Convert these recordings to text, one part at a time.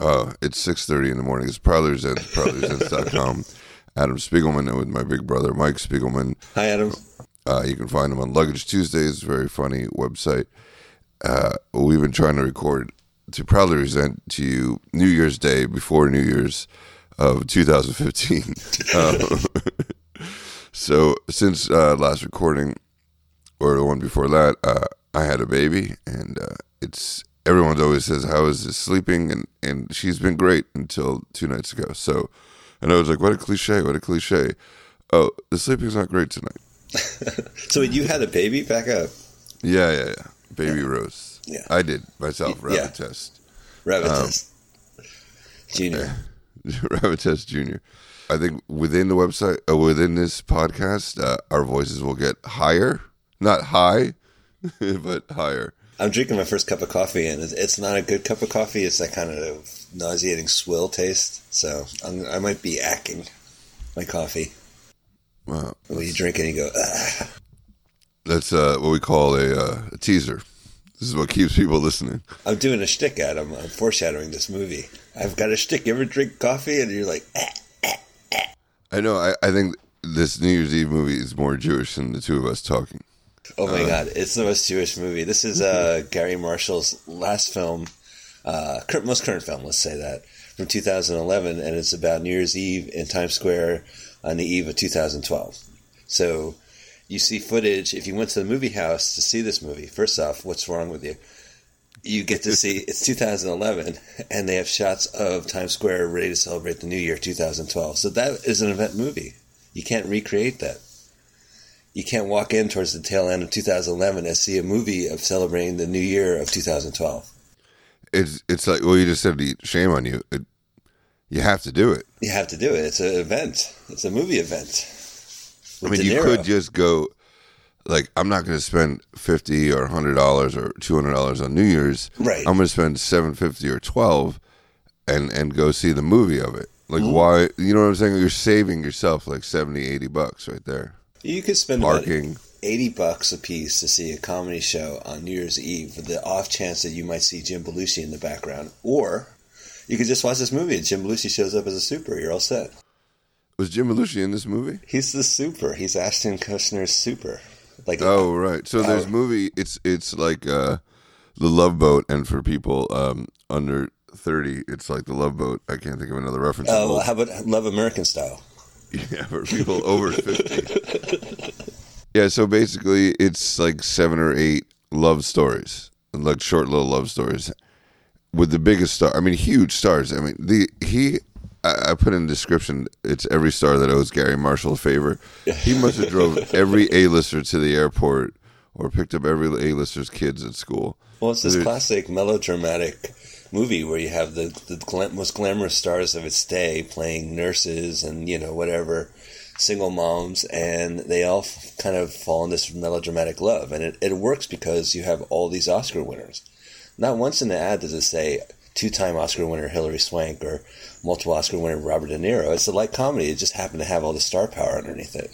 Uh, it's six thirty in the morning. It's Prowlers at prowlersents.com. Adam Spiegelman and with my big brother Mike Spiegelman. Hi, Adam. Uh, you can find him on Luggage Tuesdays, very funny website. Uh, we've been trying to record to proudly present to you New Year's Day before New Year's of 2015. um, so since uh, last recording, or the one before that, uh, I had a baby, and uh, it's everyone always says, "How is this sleeping?" and and she's been great until two nights ago. So, and I was like, "What a cliche! What a cliche!" Oh, the sleeping's not great tonight. so you had a baby? Back up. Yeah, yeah, yeah. Baby Yeah. Rose. Yeah. I did myself. Rabbit Yeah. test. Rabbit Um, test. Junior. Rabbit test Junior. I think within the website, uh, within this podcast, uh, our voices will get higher, not high, but higher. I'm drinking my first cup of coffee, and it's- not a good cup of coffee. It's that kind of nauseating swill taste. So I'm, I might be acting my coffee. Wow. When you drink it, and you go, ah. That's uh, what we call a, uh, a teaser. This is what keeps people listening. I'm doing a shtick, Adam. I'm foreshadowing this movie. I've got a shtick. You ever drink coffee, and you're like, ah. I know. I, I think this New Year's Eve movie is more Jewish than the two of us talking. Oh my god, it's the most Jewish movie. This is uh, Garry Marshall's last film, uh, most current film, let's say that, from 2011, and it's about New Year's Eve in Times Square on the eve of 2012. So you see footage. If you went to the movie house to see this movie, first off, what's wrong with you? You get to see it's 2011, and they have shots of Times Square ready to celebrate the new year 2012. So that is an event movie. You can't recreate that you can't walk in towards the tail end of 2011 and see a movie of celebrating the new year of 2012. It's it's like well, you just said shame on you. It, you have to do it. You have to do it. It's an event. It's a movie event. I mean, you could just go. Like, I'm not going to spend fifty or hundred dollars or two hundred dollars on New Year's. Right. I'm going to spend seven fifty or twelve, and and go see the movie of it. Like, Mm-hmm. why? You know what I'm saying? You're saving yourself like 70, 80 bucks right there. You could spend Parking. 80 bucks a piece to see a comedy show on New Year's Eve with the off chance that you might see Jim Belushi in the background. Or you could just watch this movie and Jim Belushi shows up as a super. You're all set. Was Jim Belushi in this movie? He's the super. He's Ashton Kutcher's super. Like Oh, right. So there's movie. It's it's like uh, the Love Boat, and for people um, under thirty, it's like the Love Boat. I can't think of another reference. Oh, how about Love American Style? Yeah, for people over 50. yeah, so basically it's like seven or eight love stories, like short little love stories with the biggest star. I mean, huge stars. I mean, the he I, I put in the description it's every star that owes Garry Marshall a favor. He must have drove every A-lister to the airport or picked up every A-lister's kids at school. Well, it's this There's- classic melodramatic movie where you have the, the most glamorous stars of its day playing nurses and, you know, whatever, single moms, and they all f- kind of fall in this melodramatic love. And it, it works because you have all these Oscar winners. Not once in the ad does it say two time Oscar winner Hilary Swank or multiple Oscar winner Robert De Niro. It's a light comedy. It just happened to have all the star power underneath it.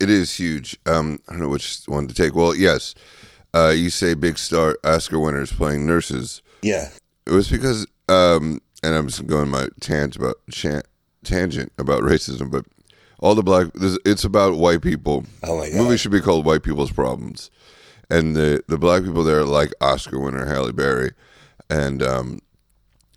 It is huge. Um, I don't know which one to take. Well, yes, uh, you say big star Oscar winners playing nurses. Yeah. It was because, um, and I'm just going my tangent about chan- tangent about racism, but all the black it's about white people. Oh my The movie should be called White People's Problems, and the the black people there like Oscar winner Halle Berry, and um,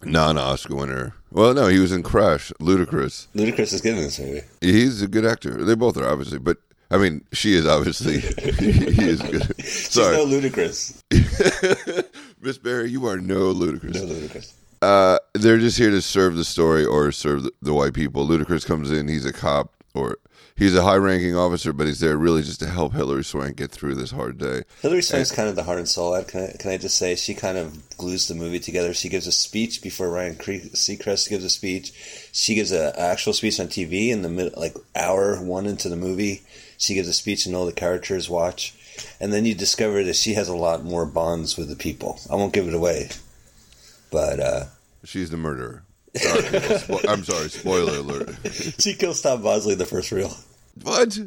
non Oscar winner. Well, no, he was in Crash. Ludacris. Ludacris is good in this movie. He's a good actor. They both are obviously, but I mean, she is obviously. he is good. She's Sorry, no Ludacris. Miss Berry, you are no Ludacris. No Ludacris. Uh, they're just here to serve the story or serve the, the white people. Ludacris comes in, he's a cop or he's a high-ranking officer, but he's there really just to help Hilary Swank get through this hard day. Hilary Swank's kind of the heart and soul. Ed. Can I, can I just say she kind of glues the movie together? She gives a speech before Ryan Seacrest gives a speech. She gives an actual speech on TV in the mid, like hour one into the movie. She gives a speech and all the characters watch, and then you discover that she has a lot more bonds with the people. I won't give it away, but uh, She's the murderer. Sorry, Spo- I'm sorry. Spoiler alert. she kills Tom Bosley in the first reel. What?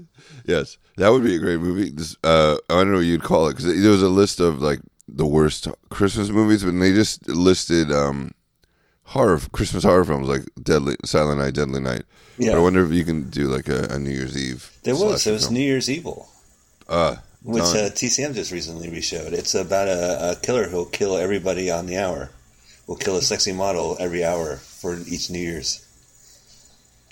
Yes, that would be a great movie. This, uh, I don't know what you'd call it because there was a list of like the worst Christmas movies, but they just listed um, horror Christmas horror films like Deadly Silent Night, Deadly Night. Yeah. But I wonder if you can do like a, a New Year's Eve. There was. There was film. New Year's Evil, Uh, which uh, TCM just recently reshowed. It's about a, a killer who'll kill everybody on the hour. Will kill a sexy model every hour for each New Year's.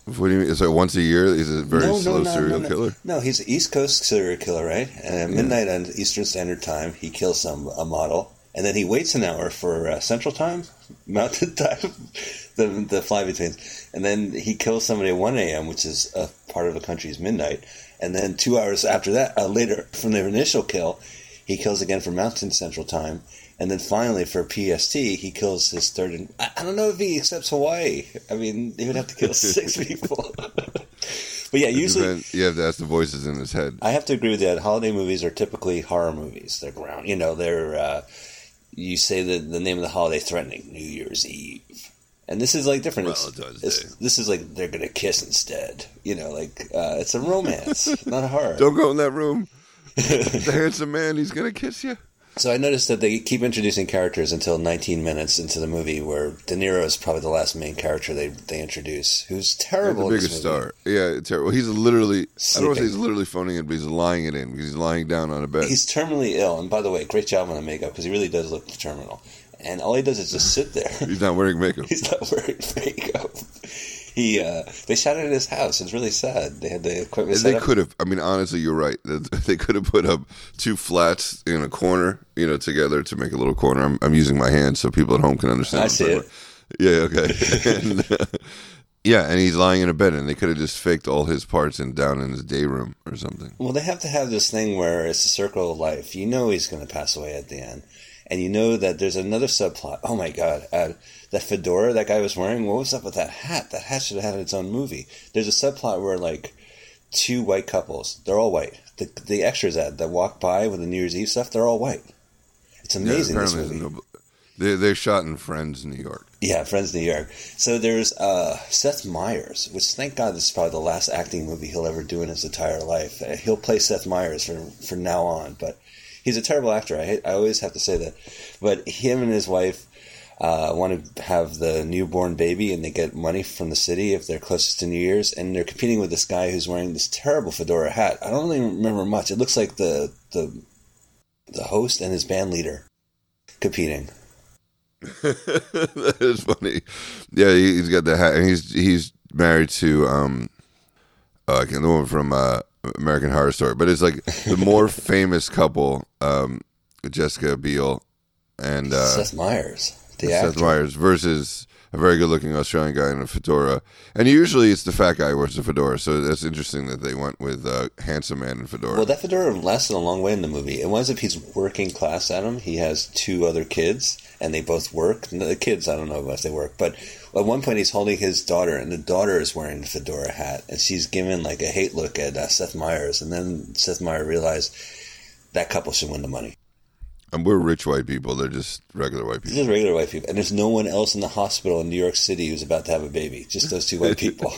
what do you mean? Is it once a year? Is it a very slow serial no, killer? No, he's an East Coast serial killer, right? And at midnight on Eastern Standard Time, he kills some a model, and then he waits an hour for uh, Central Time, Mountain Time, the the fly betweens, and then he kills somebody at one a.m., which is a part of the country's midnight, and then two hours after that, uh, later from their initial kill, he kills again for Mountain Central Time. And then finally, for PST, he kills his third. And I, I don't know if he accepts Hawaii. I mean, he would have to kill six people. but yeah, usually you have to ask the voices in his head. I have to agree with that. Holiday movies are typically horror movies. They're ground, you know, they're uh, you say the the name of the holiday threatening New Year's Eve, and this is like different. It's- it's- Day. This is like they're gonna kiss instead. You know, like uh, it's a romance, not a horror. Don't go in that room. the handsome man, he's gonna kiss you. So I noticed that they keep introducing characters until 19 minutes into the movie, where De Niro is probably the last main character they they introduce, who's terrible. in this biggest star. Yeah, terrible. He's literally. I don't want to say he's literally phoning it, but he's lying it in because he's lying down on a bed. He's terminally ill, and by the way, great job on the makeup because he really does look terminal. And all he does is just sit there. He's not wearing makeup. He's not wearing makeup. He, uh, they shot it at his house. It's really sad. They had the equipment set They could have. I mean, honestly, you're right. They could have put up two flats in a corner, you know, together to make a little corner. I'm, I'm using my hands so people at home can understand. I see it. about. Yeah. Okay. and, uh, yeah, and he's lying in a bed, and they could have just faked all his parts and down in his day room or something. Well, they have to have this thing where it's a circle of life. You know he's going to pass away at the end, and you know that there's another subplot. Oh my God, uh, that fedora that guy was wearing. What was up with that hat? That hat should have had its own movie. There's a subplot where like two white couples. They're all white. The the extras that that walk by with the New Year's Eve stuff. They're all white. It's Yeah, amazing. this movie. no, they they shot in Friends, New York. Yeah, Friends New York. So there's uh, Seth Meyers, which thank God this is probably the last acting movie he'll ever do in his entire life. Uh, He'll play Seth Meyers from for now on, but he's a terrible actor. I I always have to say that. But him and his wife uh, want to have the newborn baby, and they get money from the city if they're closest to New Year's, and they're competing with this guy who's wearing this terrible fedora hat. I don't really remember much. It looks like the the the host and his band leader competing. that is funny. Yeah, he, he's got the hat, and he's he's married to um, uh, the woman from uh, American Horror Story. But it's like the more famous couple, um, Jessica Biel and uh, Seth Meyers, the Seth actor. Meyers versus a very good-looking Australian guy in a fedora. And usually it's the fat guy who wears the fedora. So that's interesting that they went with uh, handsome man in fedora. Well, that fedora lasted a long way in the movie. It was if he's working class Adam. He has two other kids, and they both work. The kids, I don't know if they work, but at one point he's holding his daughter, and the daughter is wearing the fedora hat, and she's giving like a hate look at uh, Seth Meyers. And then Seth Meyers realized that couple should win the money. and we're rich white people. They're just regular white people. are regular white people, and there's no one else in the hospital in New York City who's about to have a baby. Just those two white people.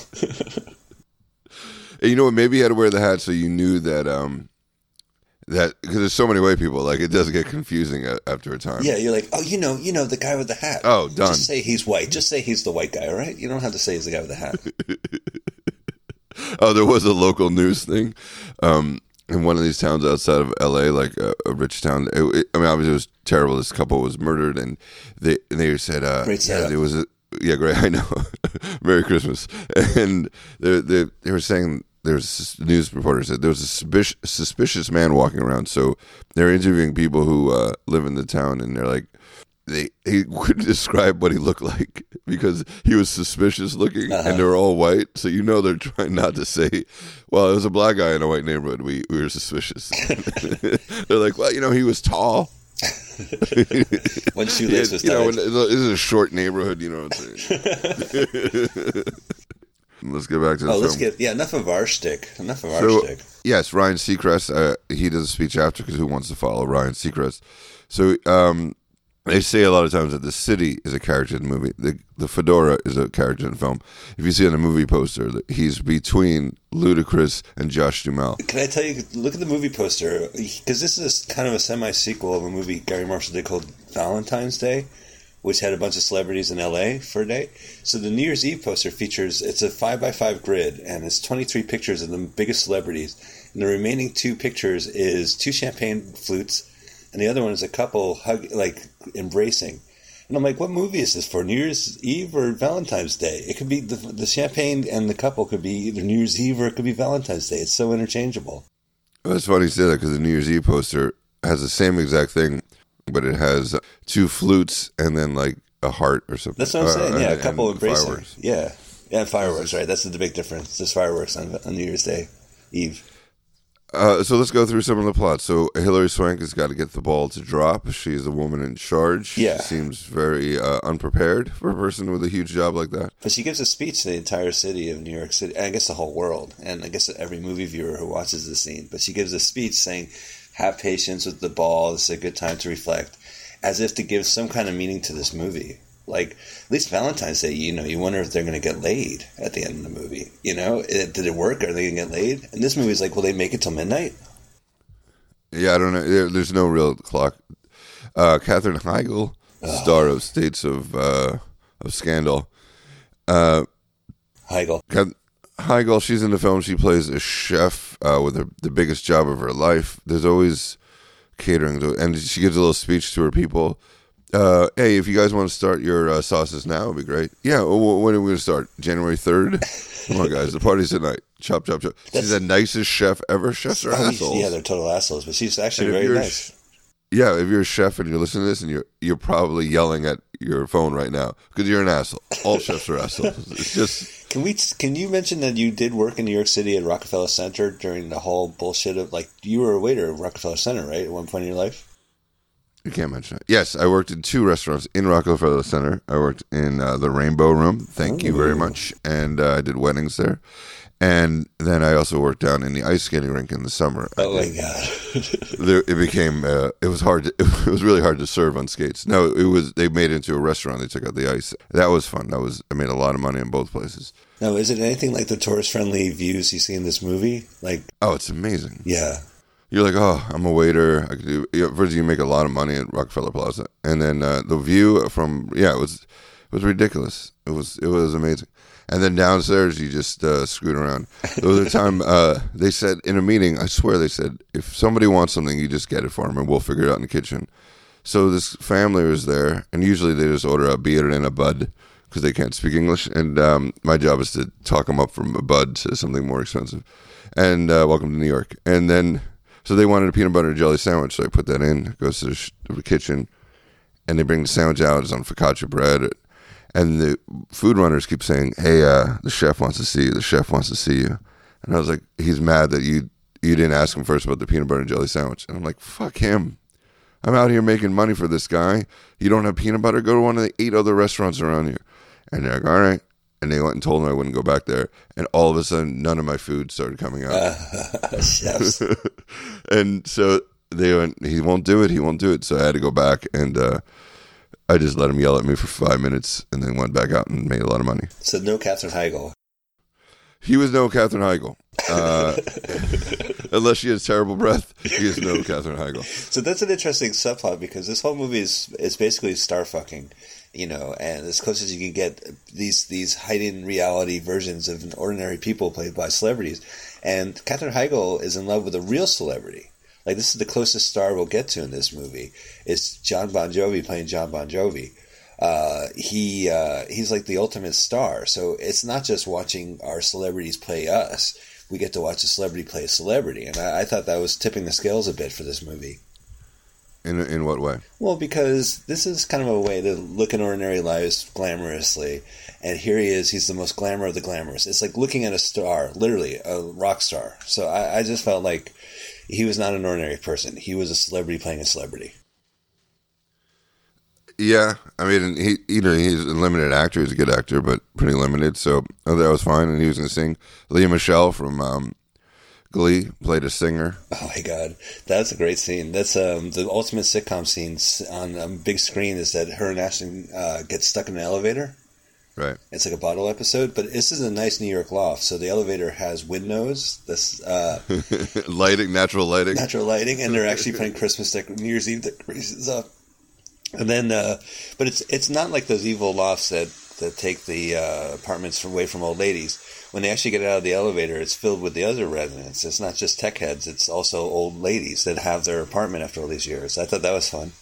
And you know what? Maybe you had to wear the hat so you knew that um, that because there's so many white people. Like it does get confusing a- after a time. yeah, you're like, oh, you know, you know, the guy with the hat. Oh, done. Just say he's white. Just say he's the white guy. All right. You don't have to say he's the guy with the hat. Oh, there was a local news thing um, in one of these towns outside of L.A., like a, a rich town. It, it- I mean, obviously, it was terrible. This couple was murdered, and they and they said, uh, Great yeah, there was a yeah, great. I know. Merry Christmas. And they they they were saying there's a news reporter said there was a suspicious, suspicious man walking around. So they're interviewing people who uh, live in the town, and they're like. They, he couldn't describe what he looked like because he was suspicious looking Uh-huh. and they're all white. So you know they're trying not to say, well, it was a black guy in a white neighborhood. We, we were suspicious. they're like, well, you know, he was tall. One Yeah, shoelace was you know, when- this is a short neighborhood, you know what I'm saying? Let's get back to the Oh, film. let's get yeah. Enough of our shtick. Enough of our So, shtick. yes, Ryan Seacrest. Uh, he does a speech after because who wants to follow Ryan Seacrest? So um, they say a lot of times that the city is a character in the movie. The the fedora is a character in the film. If you see on the movie poster, that he's between Ludacris and Josh Duhamel. Can I tell you? Look at the movie poster because this is kind of a semi sequel of a movie Garry Marshall did called Valentine's Day, which had a bunch of celebrities in LA for a day. So the New Year's Eve poster features it's a five by five grid, and it's 23 pictures of the biggest celebrities. And the remaining two pictures is two champagne flutes, and the other one is a couple hug like embracing. And I'm like, what movie is this for? New Year's Eve or Valentine's Day? It could be the, the champagne and the couple could be either New Year's Eve or it could be Valentine's Day. It's so interchangeable. It's funny you say that because the New Year's Eve poster has the same exact thing, but it has two flutes and then like a heart or something. That's what I'm Uh, saying. Yeah, and- a couple of embracing. fireworks. Yeah, yeah, fireworks. Right. That's the big difference. There's fireworks on, on New Year's Day, Eve. Uh, so let's go through some of the plots. So Hilary Swank has got to get the ball to drop. She's the woman in charge. Yeah. She seems very uh, unprepared for a person with a huge job like that. But she gives a speech to the entire city of New York City, and I guess the whole world, and I guess every movie viewer who watches the scene. But she gives a speech saying, "Have patience with the ball. This is a good time to reflect," as if to give some kind of meaning to this movie. Like at least Valentine's Day, you know, you wonder if they're going to get laid at the end of the movie. You know, It- did it work? Are they going to get laid? And this movie's like, will they make it till midnight? Yeah, I don't know. There, there's no real clock. Uh, Katherine Heigl, star of States of uh, of Scandal. Uh, Heigl. Heigl, she's in the film. She plays a chef uh, with her, the biggest job of her life. There's always catering, to, and she gives a little speech to her people. Uh, hey, if you guys want to start your uh, sauces now, it'd be great. Yeah, well, when are we going to start? January 3rd? Come on, guys. The party's tonight. Chop, chop, chop. She's the nicest chef ever. Chefs are Oh, assholes. yeah, they're total assholes, but she's actually very nice. Yeah, if you're a chef and you're listening to this and you're you're probably yelling at your phone right now because you're an asshole. All chefs are assholes. It's just Can we? Can you mention that you did work in New York City at Rockefeller Center during the whole bullshit of like you were a waiter at Rockefeller Center, right? At one point in your life. you can't mention it. Yes, I worked in two restaurants in Rockefeller Center. I worked in uh, the Rainbow Room. Thank you very much, and uh, I did weddings there. And then I also worked down in the ice skating rink in the summer. Oh my god! there, it became uh, it was hard to, it was really hard to serve on skates. No it was they made it into a restaurant. They took out the ice. That was fun. That was i made a lot of money in both places. Now, is it anything like the tourist-friendly views you see in this movie? Like, oh it's amazing. yeah, you're like oh i'm a waiter. I could do you know, first you make a lot of money at rockefeller plaza. And then uh, the view from yeah it was it was ridiculous it was it was amazing and then downstairs you just uh, screwed around there was a time uh, they said in a meeting i swear they said if somebody wants something you just get it for them and we'll figure it out in the kitchen So this family was there, and usually they just order a beer and a bud because they can't speak English. And um, my job is to talk them up from a bud to something more expensive. And uh, welcome to New York. And then, so they wanted a peanut butter and jelly sandwich, so I put that in. Goes to the, sh- the kitchen, and they bring the sandwich out. It's on focaccia bread. And the food runners keep saying, "Hey, uh, the chef wants to see you. The chef wants to see you." And I was like, "He's mad that you you didn't ask him first about the peanut butter and jelly sandwich." And I'm like, "Fuck him." I'm out here making money for this guy. You don't have peanut butter? Go to one of the eight other restaurants around here. And they're like, all right. And they went and told him I wouldn't go back there. And all of a sudden, none of my food started coming out. Chefs. and so they went, he won't do it. He won't do it. So I had to go back. And uh, I just let him yell at me for five minutes and then went back out and made a lot of money. So no Katherine Heigl. He was no Katherine Heigl. Uh, unless she has terrible breath, he is no Katherine Heigl. So that's an interesting subplot because this whole movie is is basically star fucking, you know, and as close as you can get these these hiding reality versions of ordinary people played by celebrities. And Katherine Heigl is in love with a real celebrity. Like this is the closest star we'll get to in this movie. It's Jon Bon Jovi playing Jon Bon Jovi. Uh, he uh, he's like the ultimate star. So it's not just watching our celebrities play us. We get to watch a celebrity play a celebrity, and I, I thought that was tipping the scales a bit for this movie. In, in what way? Well, because this is kind of a way to look at ordinary lives glamorously, and here he is. He's the most glamour of the glamorous. It's like looking at a star, literally a rock star. So I, I just felt like he was not an ordinary person. He was a celebrity playing a celebrity. Yeah, I mean, he you know he's a limited actor. He's a good actor, but pretty limited. So uh, that was fine. And he was going to sing. Lea Michele from um, Glee played a singer. Oh my god, that's a great scene. That's um, the ultimate sitcom scene on a big screen. Is that her and Ashton uh, get stuck in an elevator? Right. It's like a bottle episode, but this is a nice New York loft. So the elevator has windows, this uh, lighting, natural lighting. natural lighting, and they're actually putting Christmas decor- New Year's Eve decorations up. And then, uh, but it's it's not like those evil lofts that that take the uh, apartments away from old ladies. When they actually get out of the elevator, it's filled with the other residents. It's not just tech heads; it's also old ladies that have their apartment after all these years. I thought that was fun.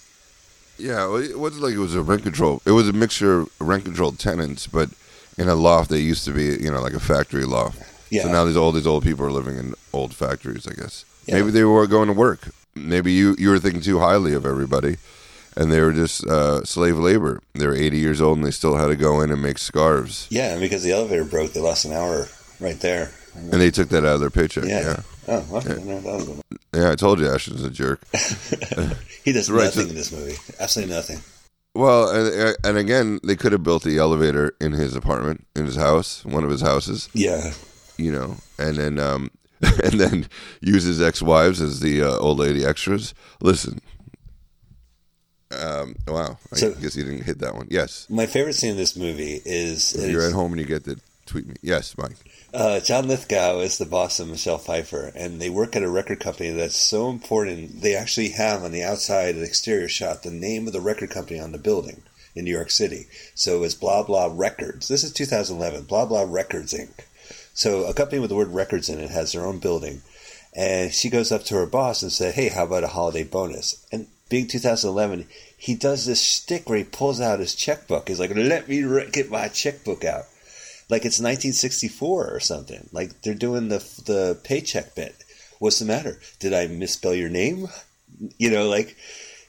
Yeah, it wasn't like it was a rent control. It was a mixture of rent controlled tenants, but in a loft that used to be, you know, like a factory loft. Yeah. So now these old these old people are living in old factories, I guess. Yeah. Maybe they were going to work. Maybe you you were thinking too highly of everybody, and they were just uh, slave labor. They were 80 years old and they still had to go in and make scarves, Yeah, and because the elevator broke, they lost an hour right there. And they took that out of their paycheck. Yeah. Yeah, Oh, well, I didn't know that was going yeah. I told you Ashton's a jerk. He does Right, nothing so- in this movie. Absolutely nothing. Well, and, and again, they could have built the elevator in his apartment, in his house, one of his houses. Yeah. you know, and then um, and then use his ex-wives as the uh, old lady extras. Listen, um, wow, I So- guess you didn't hit that one. Yes, My favorite scene in this movie is if you're at home and you get the tweet me. Yes, Mike. Uh, John Lithgow is the boss of Michelle Pfeiffer, and they work at a record company that's so important. They actually have on the outside, the exterior shot, the name of the record company on the building in New York City. So it's Blah Blah Records. This is 2011. Blah Blah Records Inc. So a company with the word records in it has their own building, and she goes up to her boss and said, "Hey, how about a holiday bonus?" And being 2011, he does this shtick where he pulls out his checkbook. He's like, "Let me get my checkbook out." Like it's 1964 or something. Like they're doing the the paycheck bit. What's the matter? Did I misspell your name? You know, like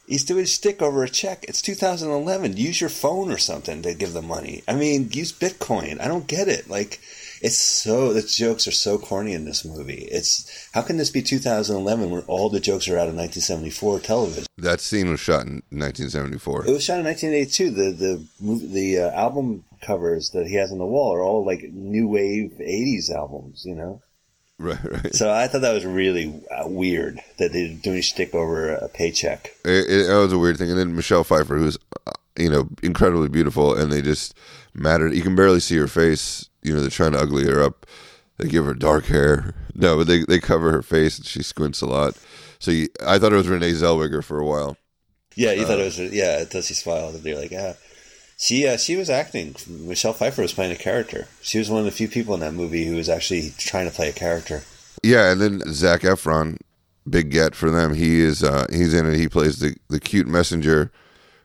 he's doing stick over a check. It's 2011. Use your phone or something to give the money. I mean, use Bitcoin. I don't get it. Like it's so the jokes are so corny in this movie. It's how can this be 2011 when all the jokes are out of 1974 television? That scene was shot in 1974. It was shot in 1982. The the the uh, album covers that he has on the wall are all like new wave 80s albums, you know. Right, right. So I thought that was really uh, weird that they're doing shtick over a paycheck. It, it, that was a weird thing. And then Michelle Pfeiffer, who's uh, you know incredibly beautiful, and they just mattered. You can barely see her face. You know, they're trying to ugly her up. They give her dark hair. No, but they they cover her face, and she squints a lot. So you, I thought it was Renee Zellweger for a while. Yeah, you thought it was yeah. Does he smile? And they're like, yeah. She uh, she was acting. Michelle Pfeiffer was playing a character. She was one of the few people in that movie who was actually trying to play a character. Yeah, and then Zac Efron, big get for them. He is uh, he's in it. He plays the the cute messenger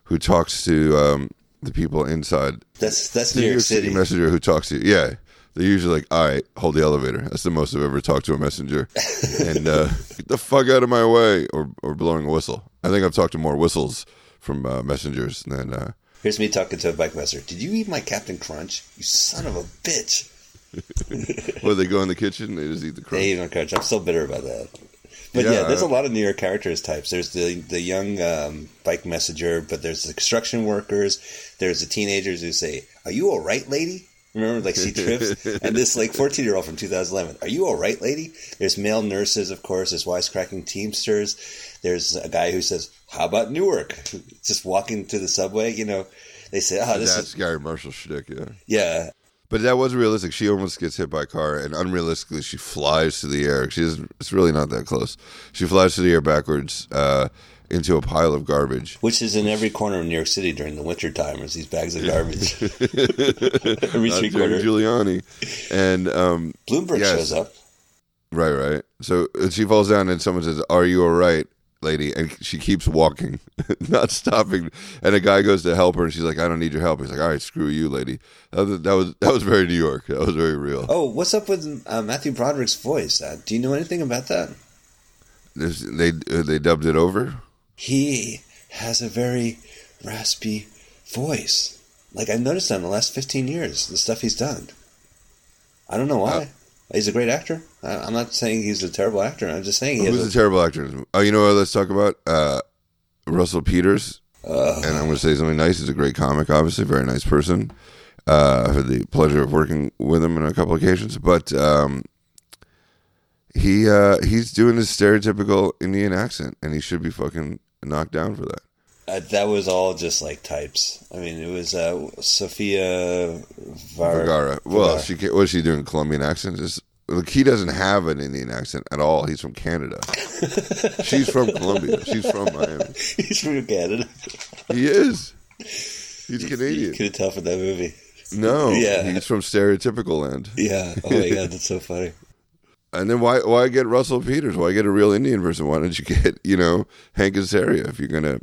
who talks to um, the people inside. That's that's The New York City. messenger who talks to you. Yeah, they're usually like, "All right, hold the elevator." That's the most I've ever talked to a messenger. and uh, get the fuck out of my way, or or blowing a whistle. I think I've talked to more whistles from uh, messengers than. Uh, Here's me talking to a bike messenger. Did you eat my Captain Crunch? You son of a bitch. well, they go in the kitchen, they just eat the crunch. They eat my crunch. I'm still bitter about that. But yeah, Yeah. there's a lot of New York characters types. There's the the young um, bike messenger, but there's the construction workers. There's the teenagers who say, "Are you all right, lady?" Remember, like she trips, and this like 14 year old from 2011. Are you all right, lady? There's male nurses, of course. There's wisecracking teamsters. There's a guy who says, "How about Newark?" Just walking to the subway. You know, they say, "Oh, this That's is Garry Marshall shtick, yeah. yeah." But that was realistic. She almost gets hit by a car, and unrealistically, she flies to the air. She's it's really not that close. She flies to the air backwards uh, into a pile of garbage. Which is in every corner of New York City during the winter time. Is these bags of garbage every Not street corner. Giuliani, and um, Bloomberg Yes. shows up. right, right. So she falls down, and someone says, "Are you all right, lady?" And she keeps walking, not stopping. And a guy goes to help her, and she's like, "I don't need your help." He's like, "All right, screw you, lady." That was that was, that was very New York. That was very real. Oh, what's up with uh, Matthew Broderick's voice? Uh, do you know anything about that? There's- they uh, they dubbed it over. He has a very raspy voice. Like I've noticed that in the last 15 years, the stuff he's done. I don't know why. He's a great actor. I, I'm not saying he's a terrible actor. I'm just saying he Who's has the terrible actor? in this movie? Oh, you know what? Let's talk about uh, Russell Peters. uh, And I'm going to say something nice. He's a great comic, obviously, very nice person. Uh, I've had the pleasure of working with him on a couple occasions, but um, he uh, he's doing his stereotypical Indian accent, and he should be fucking knocked down for that. Uh, that was all just like types. I mean, it was uh, Sophia Var- Vergara. Well, Vergara. she what is she doing? Colombian accent? Just look, he doesn't have an Indian accent at all. He's from Canada. She's from Colombia. She's from Miami. he's from Canada. he is. He's Canadian. You couldn't tell from that movie. No, Yeah. he's from stereotypical land. Yeah. Oh my god, that's so funny. And then why why get Russell Peters? Why get a real Indian person? Why don't you get you know Hank Azaria if you're gonna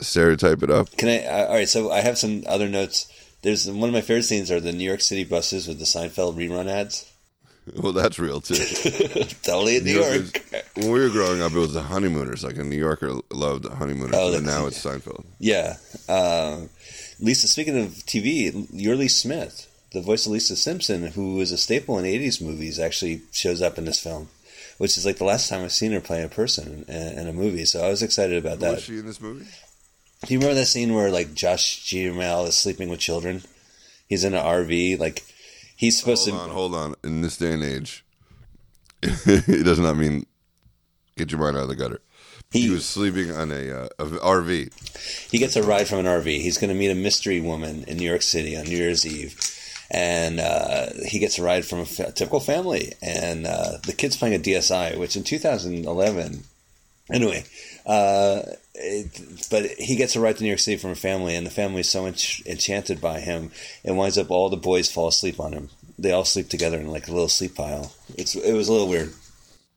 stereotype it up? Can I? All right. So I have some other notes. There's one of my favorite scenes are the New York City buses with the Seinfeld rerun ads. Well, that's real too. totally in New New York York. When we were growing up, it was the honeymooners. Like a New Yorker loved the honeymooners, Oh, but the- now it's Seinfeld. Yeah. Uh, Lisa, speaking of TV, Yeardley Smith, the voice of Lisa Simpson, who was a staple in 80s movies, actually shows up in this film, which is like the last time I've seen her play a person in, in a movie. So I was excited about that. Was she in this movie? Do you remember that scene where like Josh Duhamel is sleeping with children? He's in an RV. Like he's supposed Hold to. on, hold on. In this day and age, it does not mean get your mind out of the gutter. He, He- was sleeping on a, uh, a RV. he gets a ride from an RV. He's going to meet a mystery woman in New York City on New Year's Eve, and uh, he gets a ride from a fa- typical family. And uh, the kid's playing a DSi, which in 2011, anyway. It, but he gets a ride to New York City from a family, and the family is so ench- enchanted by him, it winds up all the boys fall asleep on him. They all sleep together in like a little sleep pile. It's it was a little weird.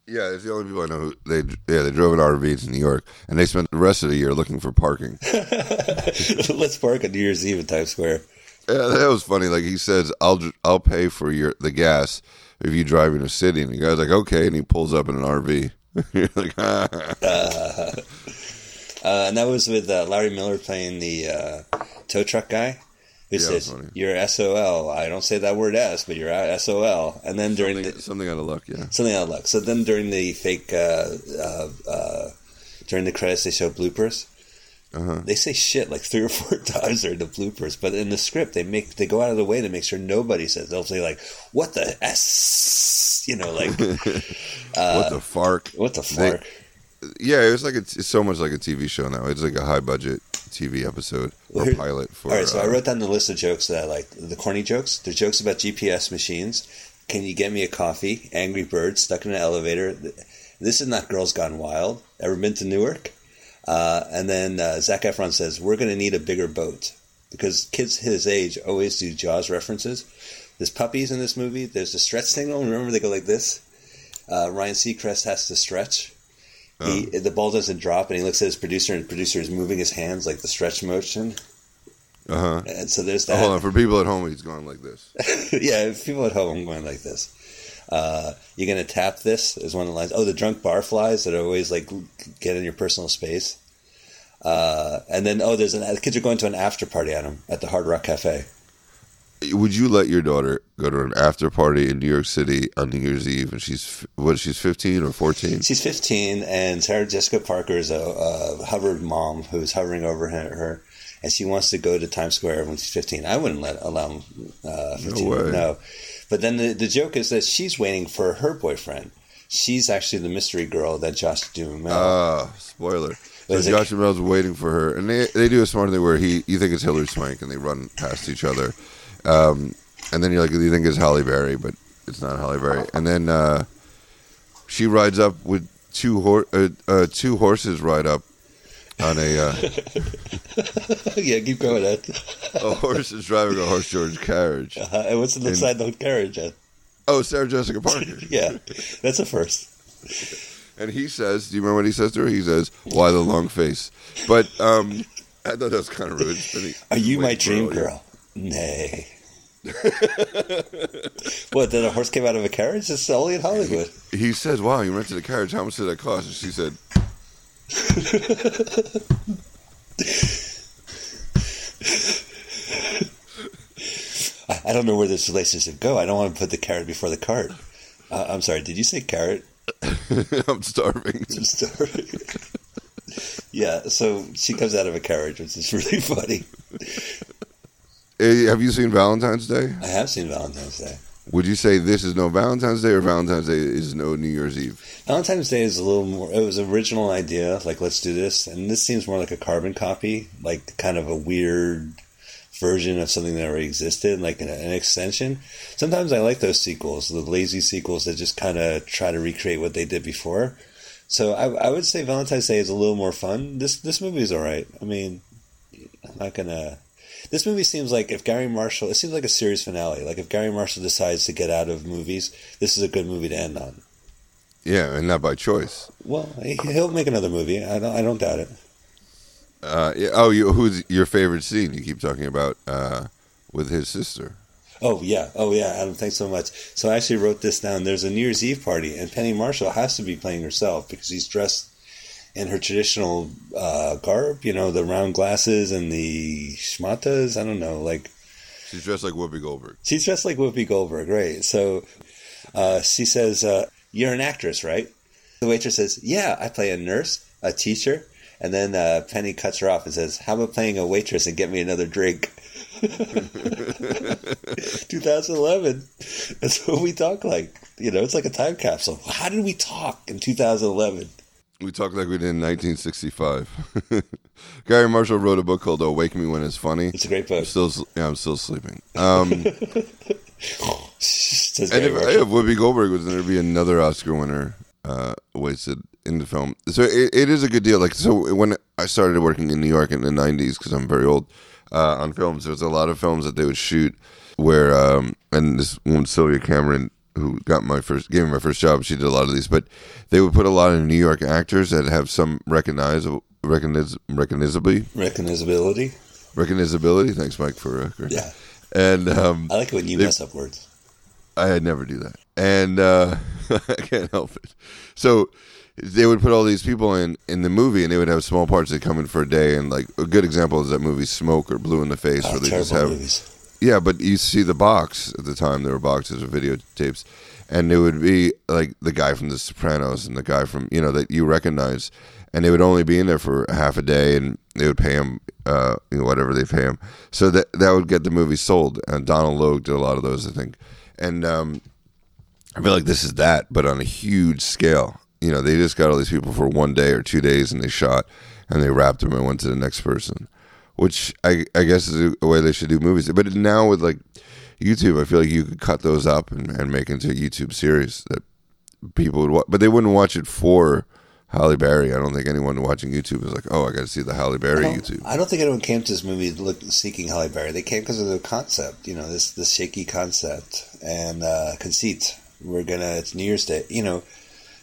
Yeah, it's the only people I know. Who, they yeah, they drove an RV to New York, and they spent the rest of the year looking for parking. Let's park on New Year's Eve in Times Square. Yeah, that was funny. Like he says, "I'll I'll pay for your the gas if you drive in a city." And the guy's like, "Okay," and he pulls up in an RV. You're like, ah. Uh, and that was with uh, Larry Miller playing the uh, tow truck guy who Yeah, says. You're SOL. I don't say that word S, but you're SOL. And then during something, the, something out of luck. Yeah, something out of luck. So then during the fake, uh, uh, uh, during the credits, they show bloopers. Uh-huh. They say shit like three or four times during the bloopers, but in the script they make they go out of the way to make sure nobody says. They'll say like, "What the s," you know, like what the fark? "What the They- fuck." Yeah, it was like it's, it's so much like a TV show now. It's like a high budget TV episode or Well, pilot for. All right, so I uh, wrote down the list of jokes that I like. The corny jokes. The jokes about GPS machines. Can you get me a coffee? Angry Bird stuck in an elevator. This is not Girls Gone Wild. Ever been to Newark? Uh, and then uh, Zac Efron says we're going to need a bigger boat because kids his age always do Jaws references. There's puppies in this movie. There's the stretch signal. Remember they go like this. Uh, Ryan Seacrest has to stretch. He, the ball doesn't drop, and he looks at his producer, and the producer is moving his hands like the stretch motion. uh-huh. And so there's Oh, that. hold on, for people at home, he's going like this. yeah, if people at home, I'm going like this. Uh, you're gonna tap this is one of the lines. Oh, the drunk barflies that always like get in your personal space. Uh, and then oh, there's an the kids are going to an after party at him at the Hard Rock Cafe. Would you let your daughter go to an after party in New York City on New Year's Eve, and she's what? She's fifteen or fourteen? She's 15, and Sarah Jessica Parker is a, a hovered mom who's hovering over her, and she wants to go to Times Square when she's 15. I wouldn't let allow uh, 15. way. No, but then the, the joke is that she's waiting for her boyfriend. She's actually the mystery girl that Josh Duhamel. Ah, spoiler. So Josh Mel's waiting for her, and they they do a smart thing where he you think it's Hilary Swank, and they run past each other, um, and then you're like you think it's Halle Berry, but it's not Halle Berry, and then uh, she rides up with two hor- uh, uh, two horses ride up on a uh, yeah, keep going. Ed. a horse is driving a horse George carriage. Uh, and what's the inside the carriage? Ed? Oh, Sarah Jessica Parker, Yeah, that's a first. and he says, "Do you remember what he says to her?" He says, "Why the long face?" But um, I thought that was kind of rude. Are you my dream girl? Nay. what? Then a horse came out of a carriage? It's only in Hollywood. he says, "Wow, you rented a carriage. How much did that cost?" And she said, I, I don't know where this relationship go. I don't want to put the carrot before the cart. Uh, I'm sorry. Did you say carrot? "I'm starving." I'm sorry. yeah. So she comes out of a carriage, which is really funny. Hey, have you seen Valentine's Day? I have seen Valentine's Day. Would you say this is no Valentine's Day or Valentine's Day is no New Year's Eve? Valentine's Day is a little more. It was an original idea, like let's do this, and this seems more like a carbon copy, like kind of a weird version of something that already existed, like an, an extension. Sometimes I like those sequels, the lazy sequels that just kind of try to recreate what they did before. So I, I would say Valentine's Day is a little more fun. This this movie is all right. I mean, I'm not gonna. This movie seems like if Garry Marshall, it seems like a series finale. Like if Garry Marshall decides to get out of movies, this is a good movie to end on. Yeah, and not by choice. Well, he- he'll make another movie. I don't. I don't doubt it. Uh, yeah, oh, you, who's your favorite scene? You keep talking about uh, with his sister. Oh yeah, oh yeah, Adam. Thanks so much. So I actually wrote this down. There's a New Year's Eve party, and Penny Marshall has to be playing herself because she's dressed in her traditional uh, garb. You know, the round glasses and the schmatas. I don't know, like She's dressed like Whoopi Goldberg. she's dressed like Whoopi Goldberg, right? So uh, she says, uh, "You're an actress, right?" The waitress says, "Yeah, I play a nurse, a teacher." And then uh, Penny cuts her off and says, "How about playing a waitress and get me another drink?" 2011. That's what we talk like. You know, it's like a time capsule. How did we talk in 2011? We talk like we did in 1965. Garry Marshall wrote a book called "Awake Me When It's Funny." It's a great book. I'm still, yeah, I'm still sleeping. Um, and if, if Whoopi Goldberg was there to be another Oscar winner uh, wasted in the film, so it, it is a good deal. Like so, when I started working in New York in the '90s, because I'm very old uh, on films, there was a lot of films that they would shoot where, um, and this one Sylvia Cameron, who got my first, gave me my first job, she did a lot of these, but they would put a lot of New York actors that have some recognizable, recogniz, recognizably, Recognizability. recognizability. Thanks, Mike, for uh. Yeah. And um, I like it when you They- mess up words. I never do that, and uh, I can't help it. So they would put all these people in in the movie, and they would have small parts that come in for a day. And like a good example is that movie Smoke or Blue in the Face, Oh, where they just have movies. Yeah. But you see the box at the time; there were boxes of videotapes, and it would be like the guy from The Sopranos and the guy from you know that you recognize, and they would only be in there for half a day, and they would pay him uh, you know, whatever they pay him. So that that would get the movie sold. And Donal Logue did a lot of those, I think, and um, I feel like this is that, but on a huge scale. You know, they just got all these people for one day or two days, and they shot, and they wrapped them and went to the next person, which I I guess is a way they should do movies. But now with like YouTube, I feel like you could cut those up and, and make into a YouTube series that people would watch, but they wouldn't watch it for Halle Berry. I don't think anyone watching YouTube is like, oh, I got to see the Halle Berry I YouTube. I don't think anyone came to this movie look, seeking Halle Berry. They came because of the concept, you know, this this shaky concept and uh, conceit. We're gonna it's New Year's Day, you know.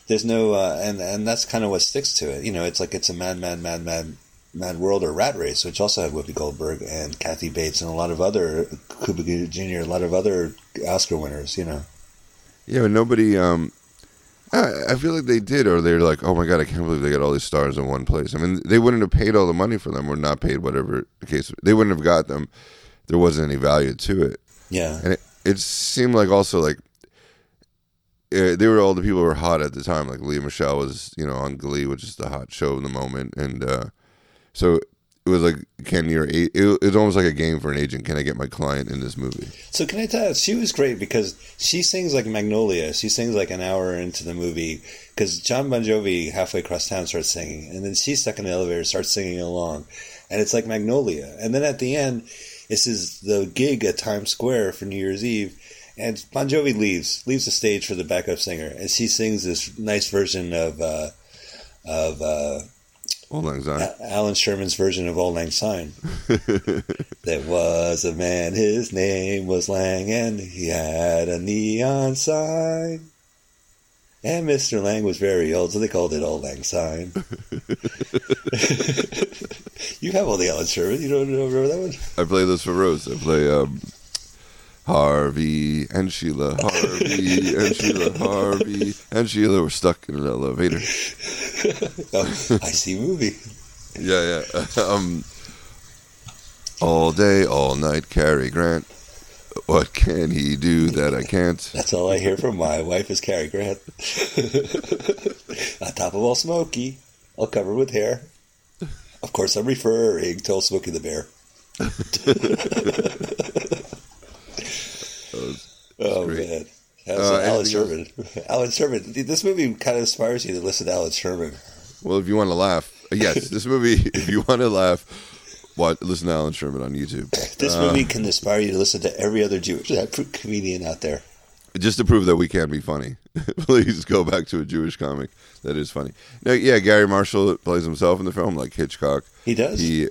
There's no uh, and and that's kind of what sticks to it. You know, it's like it's a mad, mad, mad, mad, mad world or rat race, which also had Whoopi Goldberg and Kathy Bates and a lot of other Cuba Gooding Jr. A lot of other Oscar winners. You know, Yeah, but nobody. Um, I, I feel like they did, or they're like, oh my god, I can't believe they got all these stars in one place. I mean, they wouldn't have paid all the money for them, or not paid whatever the case. They wouldn't have got them. There wasn't any value to it, yeah. and it, it seemed like also like uh, they were all the people who were hot at the time. Like Lea Michele was, you know, on Glee, which is the hot show of the moment, and uh, so it was like, can your it, was almost like a game for an agent. Can I get my client in this movie? So can I tell you, she was great because she sings like Magnolia. She sings like an hour into the movie because Jon Bon Jovi halfway across town starts singing, and then she's stuck in the elevator, starts singing along, and it's like Magnolia. And then at the end, this is the gig at Times Square for New Year's Eve, and Bon Jovi leaves, leaves the stage for the backup singer, and she sings this nice version of uh, of. Uh, Old Lang Syne. Allan Sherman's version of Old Lang Syne. there was a man, his name was Lang, and he had a neon sign. And Mr. Lang was very old, so they called it Old Lang Syne. you have all the Allan Sherman. You don't remember that one? I play those for Rose. I play um, Harvey and Sheila, Harvey and Sheila, Harvey and Sheila were stuck in an elevator. Oh, I see movie. Yeah, yeah. Um, all day, all night, Cary Grant. What can he do that I can't? That's all I hear from my wife is Cary Grant. On top of all smoky, all covered with hair. Of course, I'm referring to Smokey the Bear. oh great. man, that's Uh, Allan Sherman. Allan Sherman. This movie kind of inspires you to listen to Allan Sherman. Well, if you want to laugh, yes, this movie. If you want to laugh, watch, listen to Allan Sherman on YouTube. This Uh. movie can inspire you to listen to every other Jewish comedian out there. just to prove that we can be funny. Please go back to a Jewish comic that is funny. No, yeah, Garry Marshall plays himself in the film, like Hitchcock. He does. He,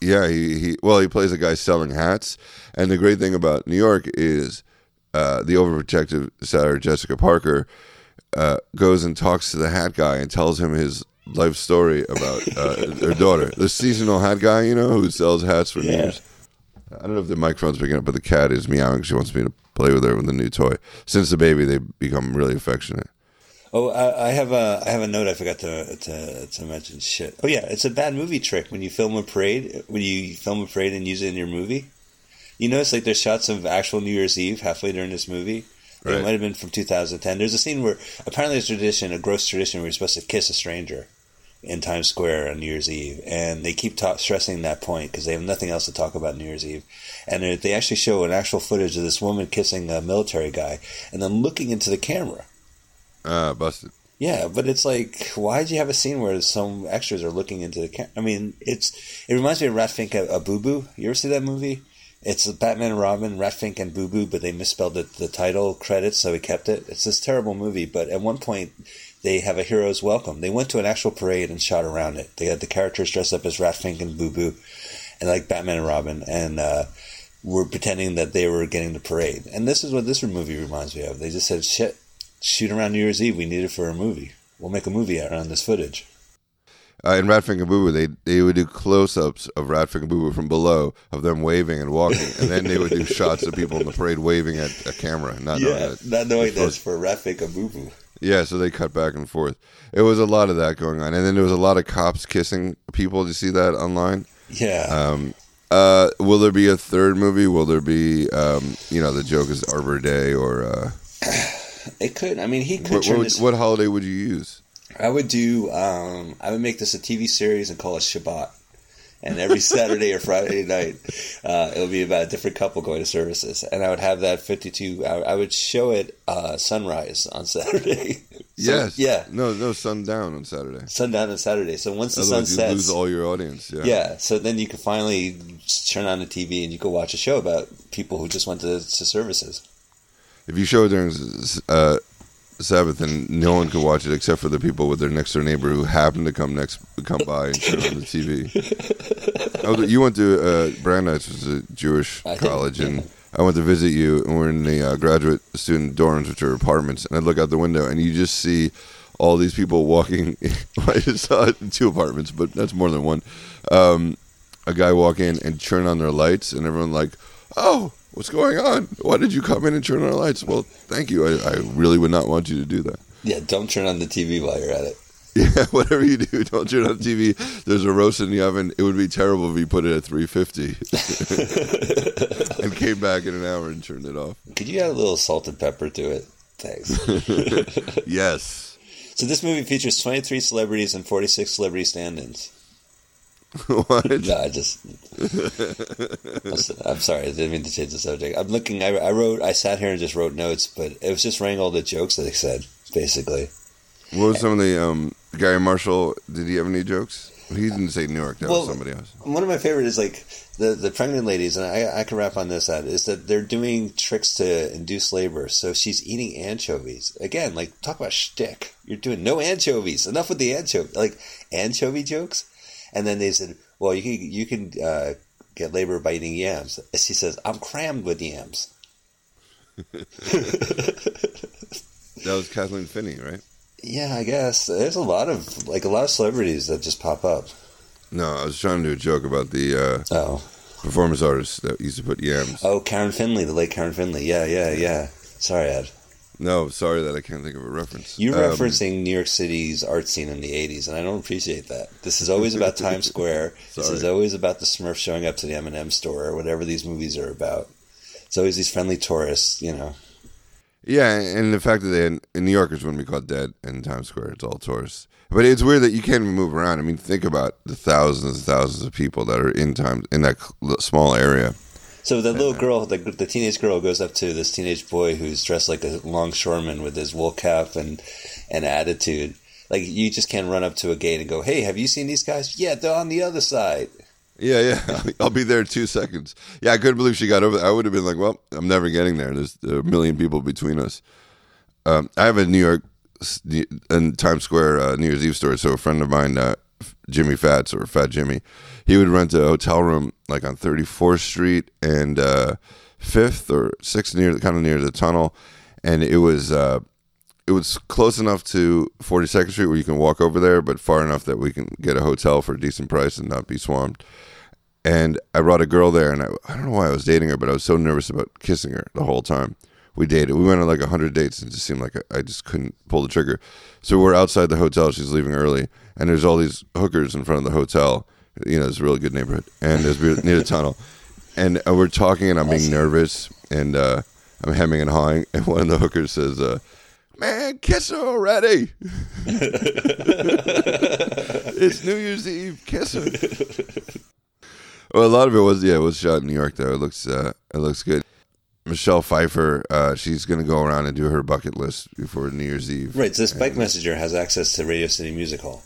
Yeah, he, he well, he plays a guy selling hats, and the great thing about New York is uh, the overprotective Sarah Jessica Parker uh, goes and talks to the hat guy and tells him his life story about uh, her daughter, the seasonal hat guy, you know, who sells hats for Yeah. Year's. I don't know if the microphone's picking up, but the cat is meowing. She wants me to play with her with a new toy. Since the baby, they become really affectionate. Oh, I, I have a I have a note I forgot to, to to mention. Shit. Oh yeah, it's a bad movie trick when you film a parade. When you film a parade and use it in your movie, you notice like there's shots of actual New Year's Eve halfway during this movie. Right. It might have been from 2010. There's a scene where apparently there's a tradition, a gross tradition, where you're supposed to kiss a stranger in Times Square on New Year's Eve, and they keep ta- stressing that point because they have nothing else to talk about New Year's Eve, and they- actually show an actual footage of this woman kissing a military guy and then looking into the camera. Ah, busted. Yeah, but it's like, why'd you have a scene where some extras are looking into the camera? I mean, it's it reminds me of Rat Pfink a, a Boo Boo. You ever see that movie? It's Batman and Robin, Rat Pfink and Boo Boo, but they misspelled the, the title credits, so he kept it. It's this terrible movie, but at one point they have a hero's welcome. They went to an actual parade and shot around it. They had the characters dressed up as Rat Pfink and Boo Boo, and like Batman and Robin, and uh, were pretending that they were getting the parade. And this is what this movie reminds me of. They just said, "Shit, shoot around New Year's Eve. We need it for a movie. We'll make a movie around this footage." Uh, in Rat Pfink a Boo Boo, they they would do close ups of Rat Pfink a Boo Boo from below of them waving and walking, and then they would do shots of people in the parade waving at a camera, not knowing that. not knowing that's for Rat Pfink and Boo Boo. Yeah, so they cut back and forth. It was a lot of that going on, and then there was a lot of cops kissing people. Did you see that online? Yeah, Um, uh, will there be a third movie? Will there be, um, you know, the joke is Arbor Day or uh, it could. I mean, he could what, what, this. what holiday would you use? I would do. Um, I would make this a TV series and call it Shabbat. And every Saturday or Friday night, uh, it would be about a different couple going to services, and I would have that fifty-two. I, I would show it uh, sunrise on Saturday. So, yes. yeah, No, no, sundown on Saturday. sundown on Saturday. So once the sun Otherwise, you sets, lose all your audience. Yeah. Yeah, so then you can finally turn on the TV and you can watch a show about people who just went to, to services. If you show it during uh, Sabbath, and no one could watch it except for the people with their next door neighbor who happened to come next come by and turn on the TV. oh, you went to uh, Brandeis, which is a Jewish I college, and yeah. I went to visit you, and we're in the uh, graduate student dorms, which are apartments, and I look out the window, and you just see all these people walking. I just saw two apartments, but that's more than one. Um, a guy walk in and turn on their lights, and everyone like, "Oh, what's going on? Why did you come in and turn on our lights?" Well, thank you. I, I really would not want you to do that. Yeah, don't turn on the TV while you're at it. Yeah, whatever you do, don't turn on the TV. There's a roast in the oven. It would be terrible if you put it at 350 and came back in an hour and turned it off. Could you add a little salt and pepper to it? Thanks. Yes. so this movie features 23 celebrities and 46 celebrity stand-ins. what? No, I just. I'm sorry, I didn't mean to change the subject. I'm looking. I, I wrote. I sat here and just wrote notes, but it was just writing all the jokes that they said, basically. What was some of the um, Garry Marshall? Did he have any jokes? He didn't say New York. That Well, was somebody else. One of my favorite is like the the pregnant ladies, and I I can wrap on this out is that they're doing tricks to induce labor. So she's eating anchovies again. Like talk about shtick. You're doing no anchovies. Enough with the anchovy. Like anchovy jokes. And then they said, well, you can you can uh, get labor by eating yams. She says, I'm crammed with yams. That was Kathleen Finney, right? Yeah, I guess there's a lot of like a lot of celebrities that just pop up. No, I was trying to do a joke about the uh, Oh, performance artists that used to put yams. oh, Karen Finley, the late Karen Finley. Yeah, yeah, yeah. Sorry, Ed. No, sorry that I can't think of a reference. You're Um, referencing New York City's art scene in the 80s, and I don't appreciate that. This is always about Times Square. this is always about the Smurf showing up to the M&M store or whatever these movies are about. It's always these friendly tourists, you know. Yeah, and the fact that they in New Yorkers wouldn't be caught dead in Times Square. It's all tourists. But it's weird that you can't even move around. I mean, think about the thousands and thousands of people that are in time in that small area. So the little girl, the, the teenage girl, goes up to this teenage boy who's dressed like a longshoreman with his wool cap and and attitude. Like you just can't run up to a gate and go, "Hey, have you seen these guys? Yeah, they're on the other side." Yeah, yeah. I'll be there in two seconds. Yeah, I couldn't believe she got over there. I would have been like, well, I'm never getting there. There's a million people between us. Um, I have a New York in Times Square uh, New Year's Eve story. So a friend of mine uh, Jimmy Fats or Fat Jimmy. He would rent a hotel room like on 34th Street and uh, Fifth or Sixth, near kind of near the tunnel, and it was uh, it was close enough to 42nd Street where you can walk over there, but far enough that we can get a hotel for a decent price and not be swamped. And I brought a girl there, and I, I don't know why I was dating her, but I was so nervous about kissing her the whole time. We dated. We went on like a 100 dates, and it just seemed like I, I just couldn't pull the trigger. So we're outside the hotel. She's leaving early, and there's all these hookers in front of the hotel. You know, it's a really good neighborhood, and it's near the tunnel. And uh, we're talking, and I'm being nervous, and uh, I'm hemming and hawing, and one of the hookers says, uh, "Man, kiss her already! it's New Year's Eve, kiss her." Well, a lot of it was yeah, it was shot in New York though. It looks uh, it looks good. Michelle Pfeiffer, uh, she's gonna go around and do her bucket list before New Year's Eve. Right. So this bike messenger has access to Radio City Music Hall.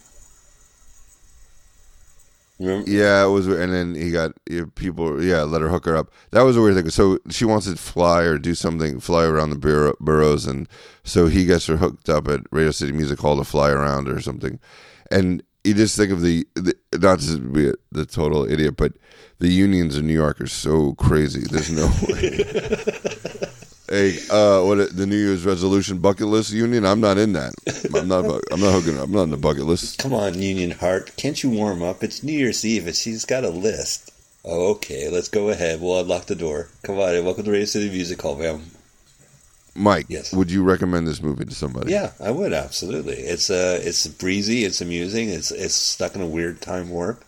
Remember? Yeah, it was, and then he got people. Yeah, let her hook her up. That was a weird thing. So she wants to fly or do something, fly around the bur- boroughs, and so he gets her hooked up at Radio City Music Hall to fly around or something. And you just think of the, the not to be a, the total idiot, but the unions in New York are so crazy. There's no way. hey, uh, what the New Year's resolution bucket list union? I'm not in that. I'm not. I'm not hooking. Up. I'm not in the bucket list. Come on, Union Heart. Can't you warm up? It's New Year's Eve, and she's got a list. Oh, okay. Let's go ahead. We'll unlock the door. Come on, welcome to Radio City Music Hall, ma'am. Mike, Yes. would you recommend this movie to somebody? Yeah, I would absolutely. It's uh, it's breezy. It's amusing. It's it's stuck in a weird time warp.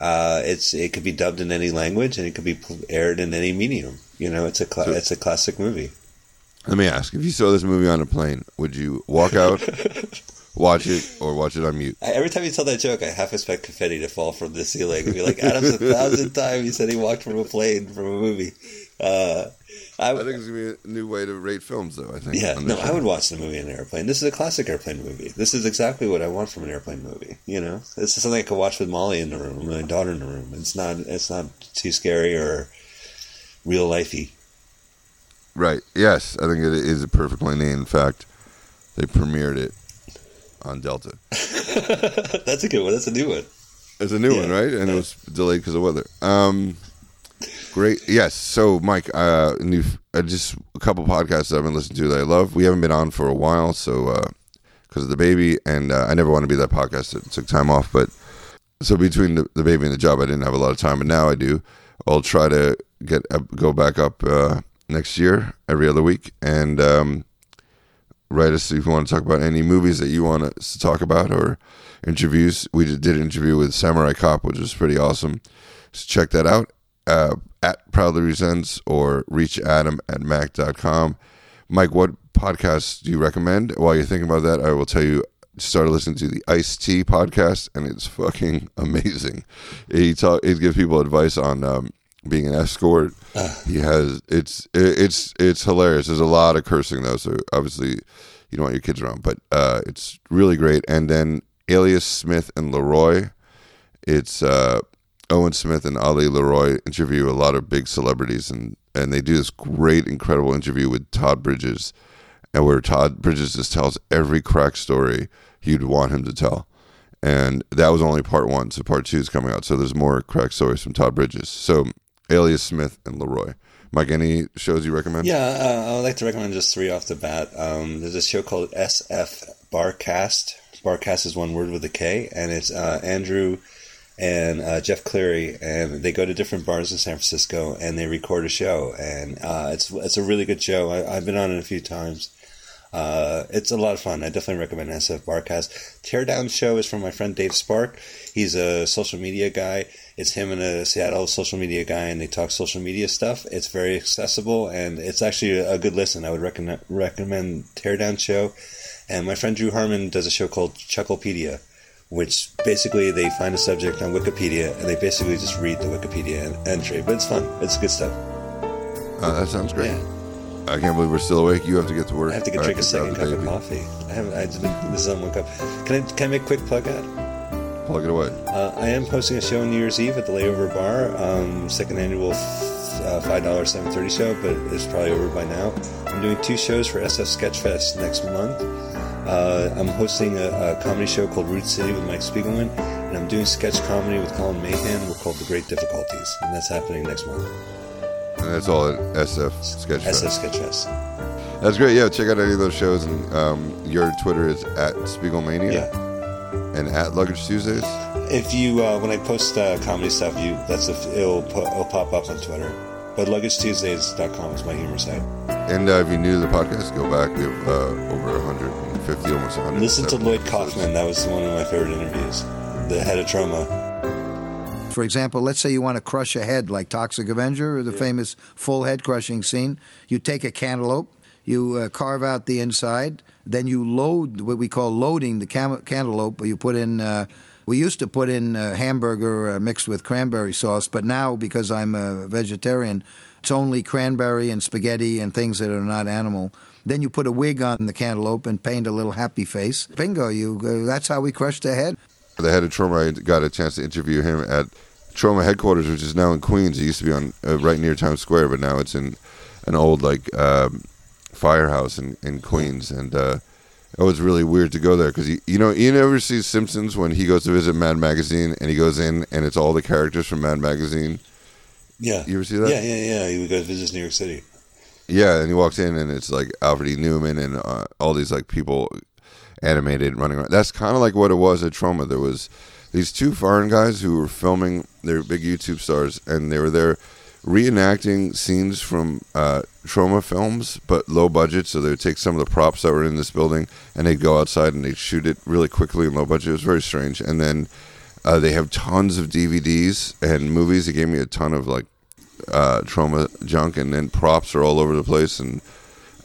Uh, it's it could be dubbed in any language, and it could be aired in any medium. You know, it's a cla- So- it's a classic movie. Let me ask: If you saw this movie on a plane, would you walk out, watch it, or watch it on mute? I, every time you tell that joke, I half expect confetti to fall from the ceiling and be like, Adam's a thousand times he said he walked from a plane from a movie. Uh, I, I think it's gonna be a new way to rate films, though. I think. yeah, no, this I would watch the movie in an airplane. This is a classic airplane movie. This is exactly what I want from an airplane movie. You know, this is something I could watch with Molly in the room, my daughter in the room. It's not, it's not too scary or real lifey. Right. Yes, I think it is a perfectly named. In fact, they premiered it on Delta. That's a good one. That's a new one. It's a new Yeah. one, right? And it was delayed because of weather. Um, great. Yes. So, Mike, uh, new, uh, just a couple podcasts I've been listening to that I love. We haven't been on for a while, so because of the baby, and uh, I never want to be that podcast that took time off. But so between the, the baby and the job, I didn't have a lot of time, but now I do. I'll try to get go back up uh, next year every other week, and um, write us if you want to talk about any movies that you want us to talk about or interviews. We did an interview with Samurai Cop, which was pretty awesome. So check that out uh, at Proudly Resents or reach Adam at Mac.com. Mike, what podcasts do you recommend? While you're thinking about that, I will tell you. Started listening to the Ice T podcast, and it's fucking amazing. He talk, he gives people advice on um, being an escort. He has it's it's it's hilarious. There's a lot of cursing though, so obviously you don't want your kids around, but uh, it's really great. And then Alias Smith and Leroy, it's uh, Owen Smith and Ali LeRoi interview a lot of big celebrities, and and they do this great, incredible interview with Todd Bridges, and where Todd Bridges just tells every crack story you'd want him to tell. And that was only part one, so part two is coming out. So there's more crack stories from Todd Bridges. So Alias Smith and Leroy. Mike, any shows you recommend? Yeah, uh, I would like to recommend just three off the bat. Um, there's a show called SF Barcast. Barcast is one word with a K, and it's uh, Andrew and uh, Jeff Cleary, and they go to different bars in San Francisco and they record a show, and uh, it's it's a really good show. I, I've been on it a few times. Uh, it's a lot of fun. I definitely recommend SF Barcast. Teardown Show is from my friend Dave Spark. He's a social media guy. It's him and a Seattle social media guy, and they talk social media stuff. It's very accessible, and it's actually a good listen. I would recommend recommend Teardown Show. And my friend Drew Harmon does a show called Chucklepedia, which basically they find a subject on Wikipedia and they basically just read the Wikipedia entry. But it's fun. It's good stuff. Uh, that sounds great. Yeah. I can't believe we're still awake. You have to get to work. I have to get drink a second cup of coffee. I haven't. I been, this is on one cup. Can I can I make a quick plug out? Plug it away. Uh, I am posting a show on New Year's Eve at the Layover Bar, um, second annual uh, five dollars seven thirty show, but it's probably over by now. I'm doing two shows for SF Sketchfest next month. Uh, I'm hosting a, a comedy show called Root City with Mike Spiegelman, and I'm doing sketch comedy with Colin Mahan. We're called The Great Difficulties, and that's happening next month. And that's all at SF Sketchfest. SF Sketchfest. That's great. Yeah, check out any of those shows. And um, your Twitter is at Spiegelmania Yeah. and at Luggage Tuesdays. If you uh, when I post uh, comedy stuff, you that's a, it'll it'll pop up on Twitter. But LuggageTuesdays.com is my humor site. And uh, if you're new to the podcast, go back. We have uh, over 150, almost 100. Listen to Lloyd Kaufman. That was one of my favorite interviews. The head of Troma. For example, let's say you want to crush a head like Toxic Avenger or the famous full head crushing scene. You take a cantaloupe, you uh, carve out the inside, then you load what we call loading the cam- cantaloupe. You put in. Uh, we used to put in uh, hamburger uh, mixed with cranberry sauce, but now because I'm a vegetarian, it's only cranberry and spaghetti and things that are not animal. Then you put a wig on the cantaloupe and paint a little happy face. Bingo! You. Uh, that's how we crushed the head. the head of Troma. I got a chance to interview him at Troma headquarters, which is now in Queens. It used to be on uh, right near Times Square, but now it's in an old like um, firehouse in, in Queens. And uh, it was really weird to go there because you know you never see Simpsons when he goes to visit Mad Magazine and he goes in and it's all the characters from Mad Magazine. Yeah. You ever see that? Yeah, yeah, yeah. He would go visit New York City. Yeah, and he walks in and it's like Alfred E. Neuman and uh, all these like people animated running around. That's kind of like what it was at Troma. There was these two foreign guys who were filming. They're big YouTube stars, and they were there reenacting scenes from uh, Troma films, but low budget. So they would take some of the props that were in this building and they'd go outside and they'd shoot it really quickly and low budget. It was very strange. And then uh, they have tons of DVDs and movies. They gave me a ton of like uh, Troma junk, and then props are all over the place. And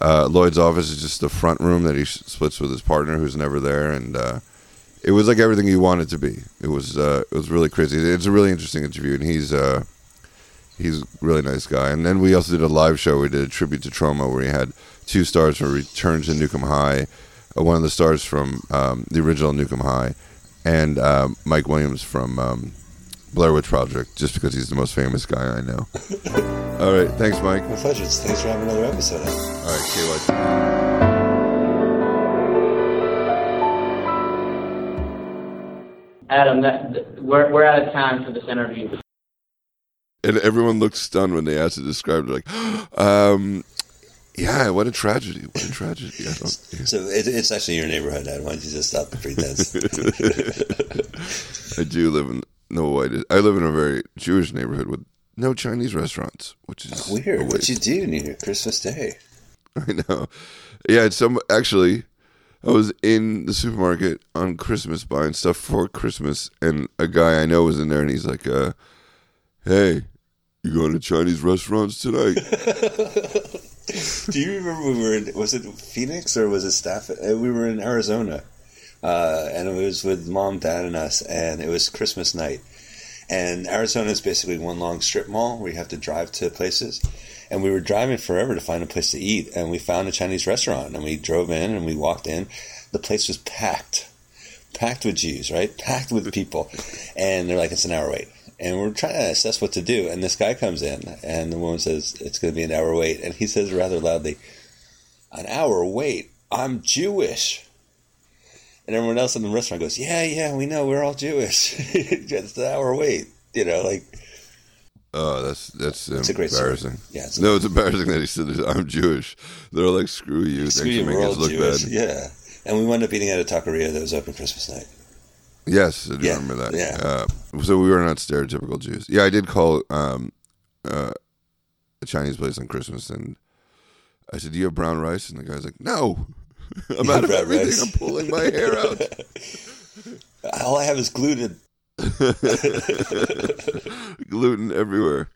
uh, Lloyd's office is just the front room that he splits with his partner, who's never there, and uh, it was like everything you wanted to be. It was uh, it was really crazy. It's a really interesting interview, and he's uh, he's a really nice guy. And then we also did a live show. We did a tribute to Troma, where we had two stars from Return to Nuke 'Em High, uh, one of the stars from um, the original Nuke 'Em High, and Mike Williams from um, Blair Witch Project, just because he's the most famous guy I know. All right, thanks, Mike. My pleasure. Thanks for having another episode. All right, KY. Adam, that, th- we're, we're out of time for this interview. And everyone looked stunned when they asked to describe it. Like, um, yeah, what a tragedy! What a tragedy! I don't, So it, it's actually your neighborhood, Ed. Why don't you just stop the pretense? I do live in no. I live in a very Jewish neighborhood with no Chinese restaurants, which is Weird. What you do near Christmas Day? I know. Yeah, it's some actually. I was in the supermarket on Christmas buying stuff for Christmas, and a guy I know was in there, and he's like, uh, "Hey, you going to Chinese restaurants tonight?" Do you remember we were in? Was it Phoenix or was it Staff? uh, We were in Arizona, uh, and it was with mom, dad, and us, and it was Christmas night. And Arizona is basically one long strip mall where you have to drive to places. And we were driving forever to find a place to eat, and we found a Chinese restaurant, and we drove in and we walked in. The place was packed, packed with Jews, right? Packed with people, and they're like, "It's an hour wait." And we're trying to assess what to do. And this guy comes in, and the woman says, It's going to be an hour wait. And he says rather loudly, An hour wait? I'm Jewish. And everyone else in the restaurant goes, Yeah, yeah, we know. We're all Jewish. it's an hour wait. You know, like, Oh, that's that's a great story. embarrassing. Yeah, it's no, it's embarrassing that he said, "I'm Jewish." They're like, "Screw you!" screw Thanks you, for we're making all us look Jewish. bad. Yeah. And we wound up eating at a taqueria that was open Christmas night. Yes, I do Yeah, remember that. yeah. Uh, so we were not stereotypical Jews. Yeah, I did call um, uh, a Chinese place on Christmas, and I said, "Do you have brown rice?" And the guy's like, "No, I'm out of everything. rice." I'm pulling my hair out." All I have is gluten. Gluten everywhere.